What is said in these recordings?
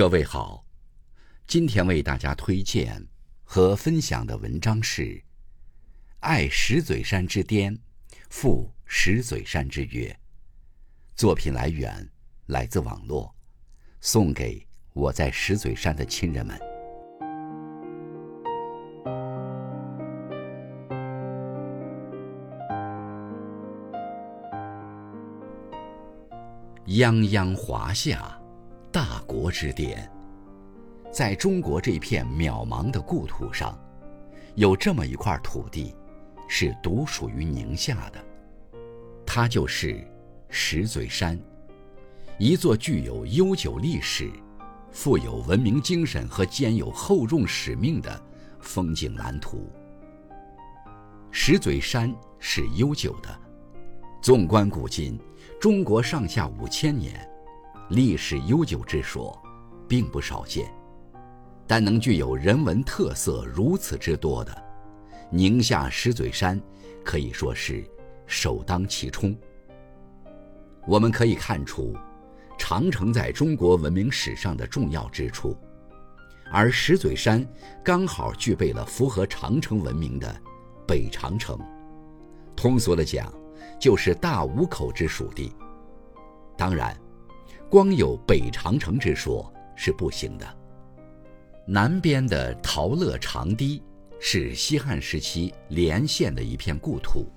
各位好，今天为大家推荐和分享的文章是《爱石嘴山之巅，赴石嘴山之约》。作品来源来自网络，送给我在石嘴山的亲人们。泱泱华夏。国之巅，在中国这片渺茫的故土上，有这么一块土地，是独属于宁夏的。它就是石嘴山，一座具有悠久历史、富有文明精神和兼有厚重使命的风景蓝图。石嘴山是悠久的，纵观古今，中国上下五千年。历史悠久之说，并不少见，但能具有人文特色如此之多的，宁夏石嘴山可以说是首当其冲。我们可以看出，长城在中国文明史上的重要之处，而石嘴山刚好具备了符合长城文明的北长城，通俗的讲，就是大五口之属地。当然。光有北长城之说是不行的。南边的陶乐长堤是西汉时期连县的一片故土，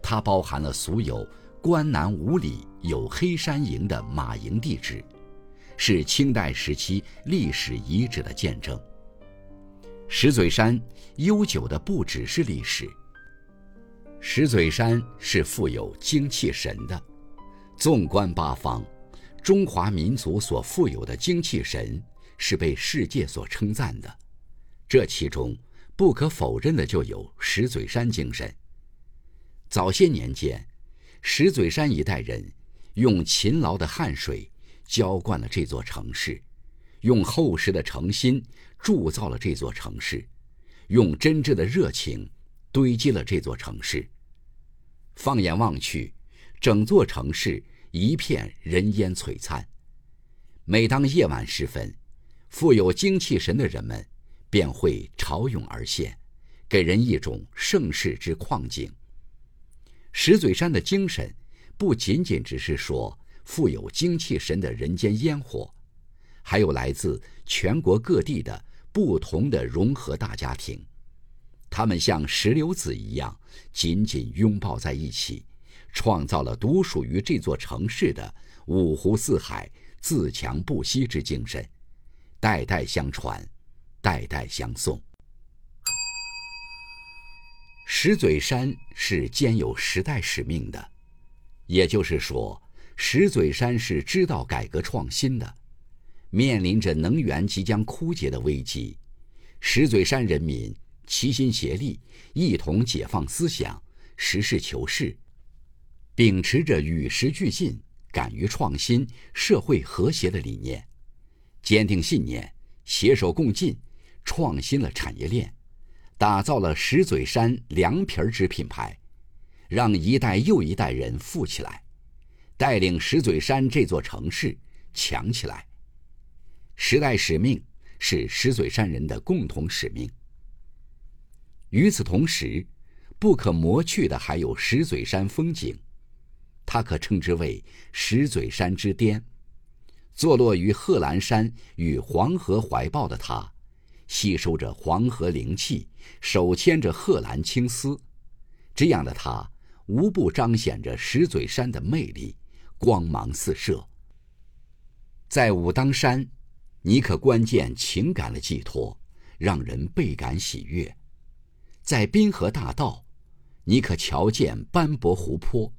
它包含了俗有“关南五里有黑山营”的马营地址，是清代时期历史遗址的见证。石嘴山悠久的不只是历史，石嘴山是富有精气神的，纵观八方。中华民族所富有的精气神是被世界所称赞的，这其中不可否认的就有石嘴山精神。早些年间，石嘴山一代人用勤劳的汗水浇灌了这座城市，用厚实的诚心铸造了这座城市，用真挚的热情堆积了这座城市。放眼望去，整座城市。一片人烟璀璨。每当夜晚时分，富有精气神的人们便会潮涌而现，给人一种盛世之旷景。石嘴山的精神，不仅仅只是说富有精气神的人间烟火，还有来自全国各地的不同的融合大家庭，他们像石榴籽一样紧紧拥抱在一起。创造了独属于这座城市的五湖四海自强不息之精神，代代相传，代代相送。石嘴山是兼有时代使命的，也就是说，石嘴山是知道改革创新的。面临着能源即将枯竭的危机，石嘴山人民齐心协力，一同解放思想，实事求是。秉持着与时俱进、敢于创新、社会和谐的理念，坚定信念，携手共进，创新了产业链，打造了石嘴山凉皮儿之品牌，让一代又一代人富起来，带领石嘴山这座城市强起来。时代使命是石嘴山人的共同使命。与此同时，不可磨去的还有石嘴山风景。它可称之为石嘴山之巅，坐落于贺兰山与黄河怀抱的它，吸收着黄河灵气，手牵着贺兰青丝，这样的它无不彰显着石嘴山的魅力，光芒四射。在武当山，你可观见情感的寄托，让人倍感喜悦；在滨河大道，你可瞧见斑驳湖泊。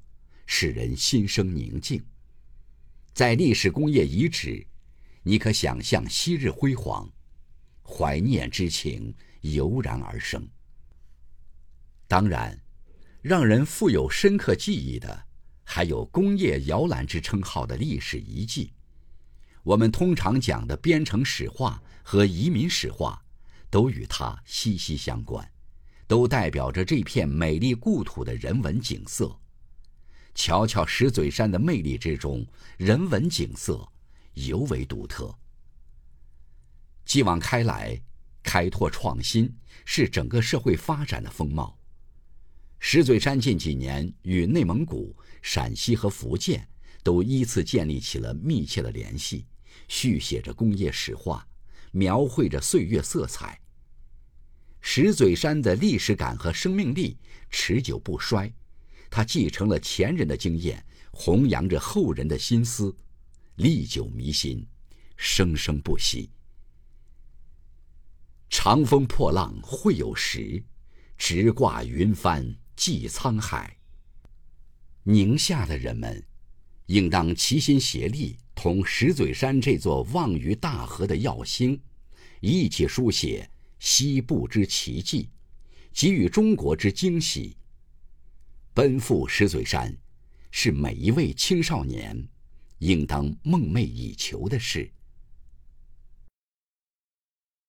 使人心生宁静。在历史工业遗址，你可想象昔日辉煌，怀念之情油然而生。当然，让人富有深刻记忆的，还有工业摇篮之称号的历史遗迹。我们通常讲的编程史话和移民史话，都与它息息相关，都代表着这片美丽故土的人文景色。瞧瞧石嘴山的魅力之中，人文景色尤为独特。继往开来，开拓创新是整个社会发展的风貌。石嘴山近几年与内蒙古、陕西和福建都依次建立起了密切的联系，续写着工业史话，描绘着岁月色彩。石嘴山的历史感和生命力持久不衰，他继承了前人的经验，弘扬着后人的心思，历久弥新，生生不息。长风破浪会有时，直挂云帆济沧海。宁夏的人们，应当齐心协力，同石嘴山这座望于大河的耀星，一起书写。西部之奇迹，给予中国之惊喜。奔赴石嘴山，是每一位青少年应当梦寐以求的事。